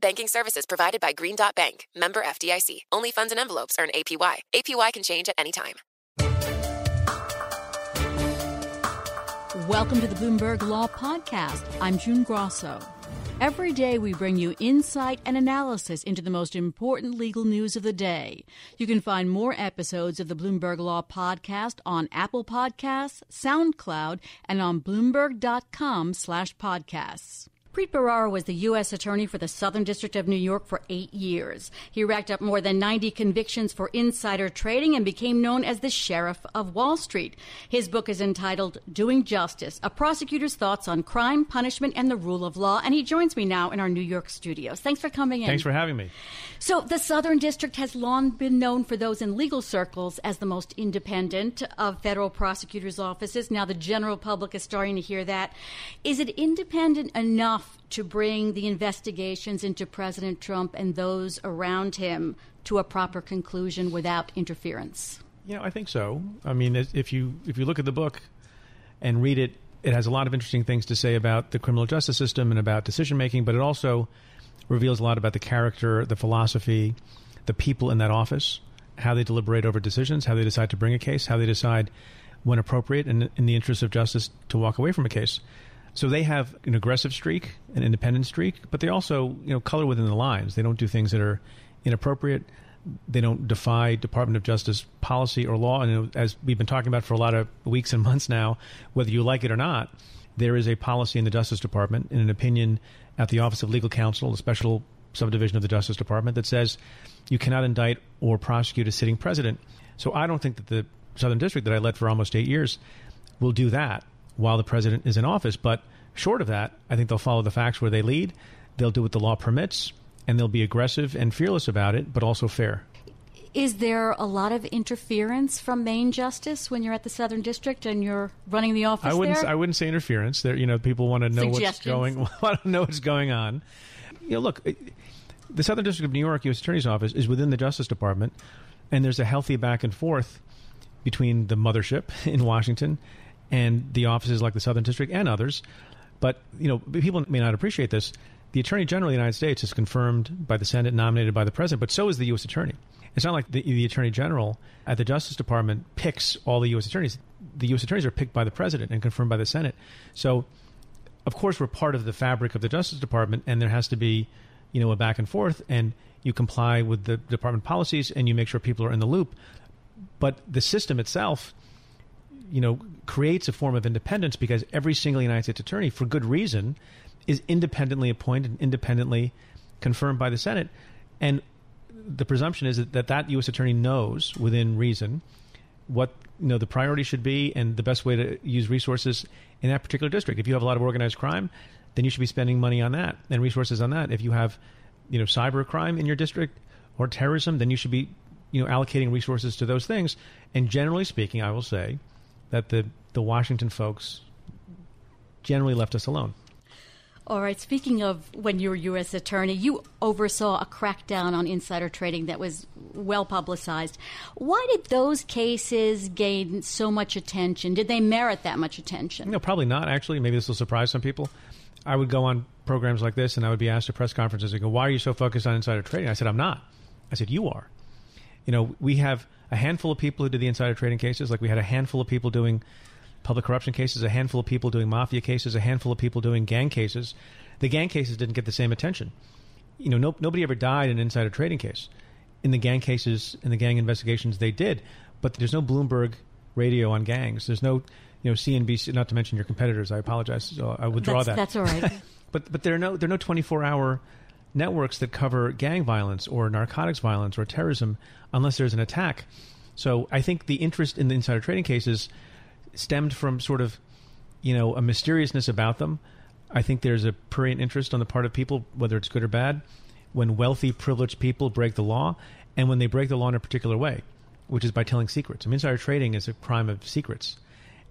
Banking services provided by Green Dot Bank, member FDIC. Only funds and envelopes earn APY. APY can change at any time. Welcome to the Bloomberg Law Podcast. I'm June Grosso. Every day we bring you insight and analysis into the most important legal news of the day. You can find more episodes of the Bloomberg Law Podcast on Apple Podcasts, SoundCloud, and on bloomberg.com/podcasts. Preet Bharara was the U.S. Attorney for the Southern District of New York for eight years. He racked up more than 90 convictions for insider trading and became known as the Sheriff of Wall Street. His book is entitled Doing Justice A Prosecutor's Thoughts on Crime, Punishment, and the Rule of Law. And he joins me now in our New York studios. Thanks for coming in. Thanks for having me. So, the Southern District has long been known for those in legal circles as the most independent of federal prosecutors' offices. Now, the general public is starting to hear that. Is it independent enough? To bring the investigations into President Trump and those around him to a proper conclusion without interference? Yeah, I think so. I mean, if you if you look at the book and read it, it has a lot of interesting things to say about the criminal justice system and about decision making, but it also reveals a lot about the character, the philosophy, the people in that office, how they deliberate over decisions, how they decide to bring a case, how they decide when appropriate and in the interest of justice to walk away from a case. So they have an aggressive streak, an independent streak, but they also, you know, color within the lines. They don't do things that are inappropriate. They don't defy Department of Justice policy or law. And as we've been talking about for a lot of weeks and months now, whether you like it or not, there is a policy in the Justice Department, in an opinion at the Office of Legal Counsel, a special subdivision of the Justice Department, that says you cannot indict or prosecute a sitting president. So I don't think that the Southern District that I led for almost eight years will do that while the president is in office. But short of that, I think they'll follow the facts where they lead. They'll do what the law permits, and they'll be aggressive and fearless about it, but also fair. Is there a lot of interference from Main Justice when you're at the Southern District and you're running the office I wouldn't. there? I wouldn't say interference. There, you know, people want to know what's going. Want to know what's going on. You know, look, the Southern District of New York U.S. Attorney's Office is within the Justice Department, and there's a healthy back and forth between the mothership in Washington and the offices like the Southern District and others. But you know, people may not appreciate this. The Attorney General of the United States is confirmed by the Senate, nominated by the President, but so is the U.S. Attorney. It's not like the, the Attorney General at the Justice Department picks all the U.S. attorneys. The U.S. attorneys are picked by the President and confirmed by the Senate. So, of course, we're part of the fabric of the Justice Department, and there has to be, you know, a back and forth, and you comply with the department policies, and you make sure people are in the loop. But the system itself you know, creates a form of independence because every single United States attorney, for good reason, is independently appointed, and independently confirmed by the Senate, and the presumption is that that, U.S. attorney knows within reason what you know the priority should be and the best way to use resources in that particular district. If you have a lot of organized crime, then you should be spending money on that and resources on that. If you have you know cyber crime in your district or terrorism, then you should be you know allocating resources to those things. And generally speaking, I will say that the, the Washington folks generally left us alone. All right. Speaking of when you were U.S. Attorney, you oversaw a crackdown on insider trading that was well publicized. Why did those cases gain so much attention? Did they merit that much attention? No, probably not, actually. Maybe this will surprise some people. I would go on programs like this and I would be asked at press conferences, I go, why are you so focused on insider trading? I said, I'm not. I said, you are. You know, we have a handful of people who did the insider trading cases, like we had a handful of people doing public corruption cases, a handful of people doing mafia cases, a handful of people doing gang cases. The gang cases didn't get the same attention. You know, no, nobody ever died in an insider trading case. In the gang cases, in the gang investigations, they did. But there's no Bloomberg radio on gangs. There's no, you know, CNBC. Not to mention your competitors. I apologize. So uh, I withdraw that's, that. That's all right. but but there are no there are no 24 hour networks that cover gang violence or narcotics violence or terrorism unless there's an attack. So I think the interest in the insider trading cases stemmed from sort of, you know, a mysteriousness about them. I think there's a prurient interest on the part of people, whether it's good or bad, when wealthy, privileged people break the law, and when they break the law in a particular way, which is by telling secrets. I mean, insider trading is a crime of secrets,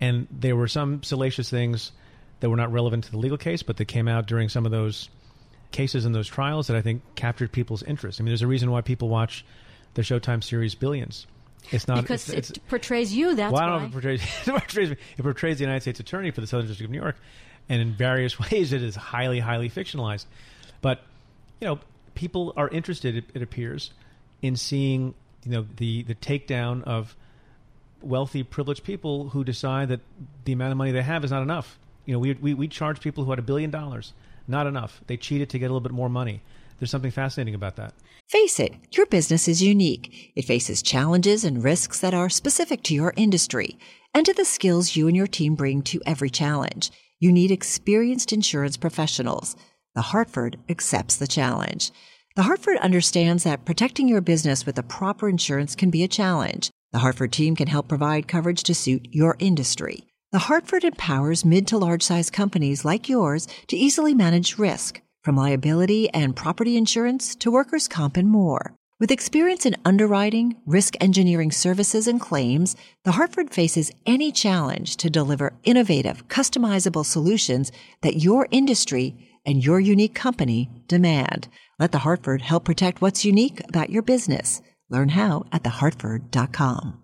and there were some salacious things that were not relevant to the legal case, but that came out during some of those cases in those trials that I think captured people's interest. I mean, there's a reason why people watch the Showtime series Billions it's not because it's, it portrays you. That's well, I don't know if it portrays, it portrays it portrays the United States Attorney for the Southern District of New York, and in various ways it is highly, highly fictionalized. But you know, people are interested. It, it appears in seeing you know the the takedown of wealthy, privileged people who decide that the amount of money they have is not enough. You know, we we, we charge people who had a billion dollars, not enough. They cheated to get a little bit more money. There's something fascinating about that. Face it, your business is unique. It faces challenges and risks that are specific to your industry and to the skills you and your team bring to every challenge. You need experienced insurance professionals. The Hartford accepts the challenge. The Hartford understands that protecting your business with the proper insurance can be a challenge. The Hartford team can help provide coverage to suit your industry. The Hartford empowers mid to large size companies like yours to easily manage risk from liability and property insurance to workers' comp and more. With experience in underwriting, risk engineering services, and claims, the Hartford faces any challenge to deliver innovative, customizable solutions that your industry and your unique company demand. Let the Hartford help protect what's unique about your business. Learn how at thehartford.com.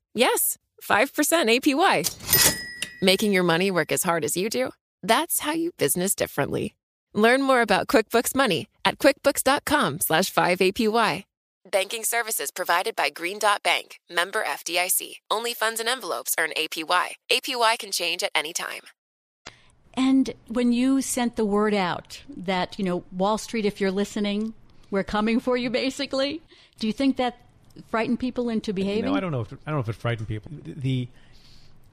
Yes, 5% APY. Making your money work as hard as you do? That's how you business differently. Learn more about QuickBooks Money at quickbooks.com slash 5APY. Banking services provided by Green Dot Bank, member FDIC. Only funds and envelopes earn APY. APY can change at any time. And when you sent the word out that, you know, Wall Street, if you're listening, we're coming for you, basically, do you think that frighten people into uh, behaving? No, I don't know. If, I don't know if it frightened people. The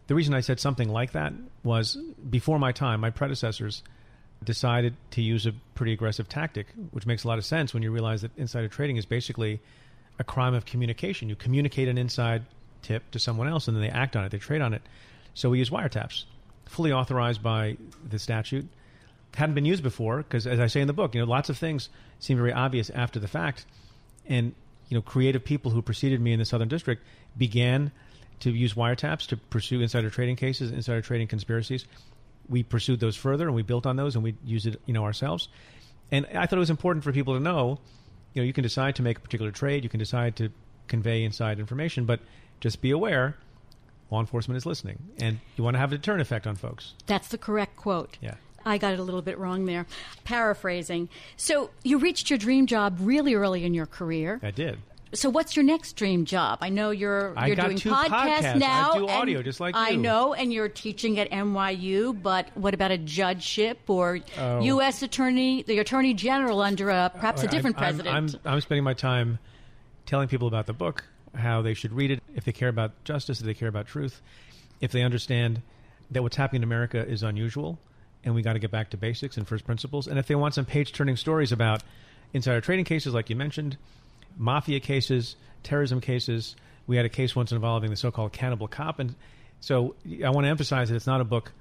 the reason I said something like that was before my time, my predecessors decided to use a pretty aggressive tactic, which makes a lot of sense when you realize that insider trading is basically a crime of communication. You communicate an inside tip to someone else, and then they act on it. They trade on it. So we use wiretaps, fully authorized by the statute. Hadn't been used before because, as I say in the book, you know, lots of things seem very obvious after the fact, and you know, creative people who preceded me in the Southern District began to use wiretaps to pursue insider trading cases, insider trading conspiracies. We pursued those further, and we built on those, and we used it, you know, ourselves. And I thought it was important for people to know, you know, you can decide to make a particular trade, you can decide to convey inside information, but just be aware law enforcement is listening, and you want to have a deterrent effect on folks. That's the correct quote. Yeah. I got it a little bit wrong there. Paraphrasing. So you reached your dream job really early in your career. I did. So what's your next dream job? I know you're I you're doing podcasts, podcasts. now. I do audio just like I you. know, and you're teaching at NYU. But what about a judgeship or Oh. U.S. attorney, the attorney general under a, perhaps a oh, I'm- different I'm, president? I'm, I'm spending my time telling people about the book, how they should read it, if they care about justice, if they care about truth, if they understand that what's happening in America is unusual, and we got to get back to basics and first principles, and if they want some page-turning stories about insider trading cases, like you mentioned, mafia cases, terrorism cases. We had a case once involving the so-called cannibal cop, and so I want to emphasize that it's not a book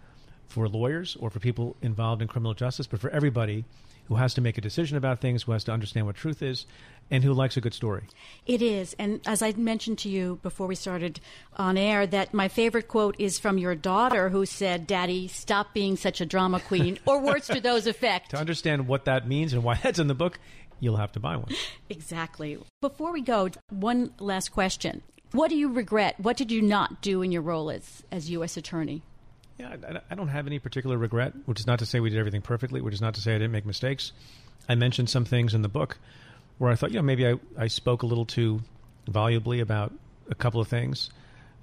for lawyers or for people involved in criminal justice, but for everybody who has to make a decision about things, who has to understand what truth is, and who likes a good story. It is. And as I mentioned to you before we started on air, that my favorite quote is from your daughter who said, Daddy, stop being such a drama queen, or words to those effect. To understand what that means and why that's in the book, you'll have to buy one. Exactly. Before we go, one last question. What do you regret? What did you not do in your role as, as U.S. Attorney? Yeah, I, I don't have any particular regret, which is not to say we did everything perfectly, which is not to say I didn't make mistakes. I mentioned some things in the book where I thought, you know, maybe I, I spoke a little too volubly about a couple of things.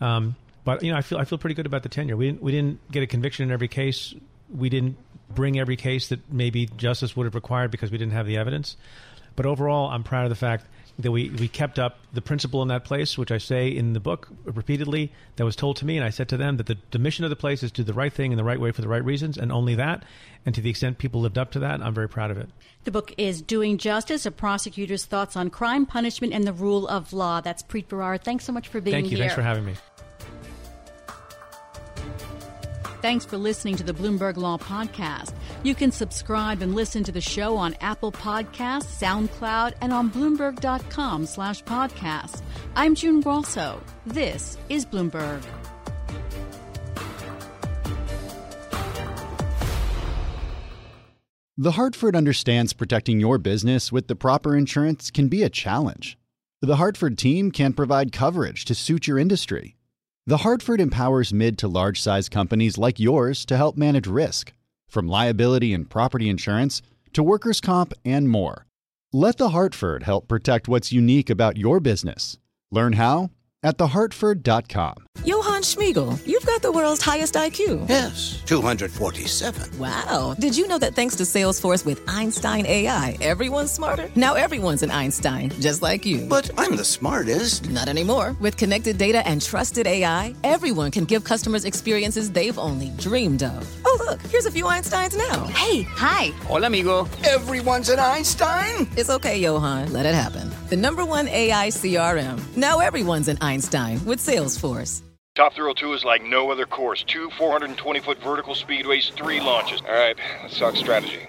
Um, but you know, I feel I feel pretty good about the tenure. We didn't we didn't get a conviction in every case. We didn't bring every case that maybe justice would have required because we didn't have the evidence. But overall, I'm proud of the fact that we, we kept up the principle in that place, which I say in the book repeatedly, that was told to me. And I said to them that the, the mission of the place is to do the right thing in the right way for the right reasons, and only that. And to the extent people lived up to that, I'm very proud of it. The book is Doing Justice, a prosecutor's thoughts on crime, punishment, and the rule of law. That's Preet Bharara. Thanks so much for being here. Thank you. here. Thanks for having me. Thanks for listening to the Bloomberg Law Podcast. You can subscribe and listen to the show on Apple Podcasts, SoundCloud, and on Bloomberg.com slash podcast. I'm June Grosso. This is Bloomberg. The Hartford understands protecting your business with the proper insurance can be a challenge. The Hartford team can provide coverage to suit your industry. The Hartford empowers mid to large size companies like yours to help manage risk, from liability and property insurance to workers' comp and more. Let The Hartford help protect what's unique about your business. Learn how at thehartford.com. Johann Schmiegel, you've got the world's highest IQ. Yes, 247. Wow. Did you know that thanks to Salesforce with Einstein AI, everyone's smarter? Now everyone's an Einstein, just like you. But I'm the smartest. Not anymore. With connected data and trusted AI, everyone can give customers experiences they've only dreamed of. Oh, look, here's a few Einsteins now. Hey, hi. Hola, amigo. Everyone's an Einstein? It's okay, Johann. Let it happen. The number one AI CRM. Now everyone's an Einstein with Salesforce. Top Thrill 2 is like no other course. Two 420 foot vertical speedways, three launches. All right, let's talk strategy.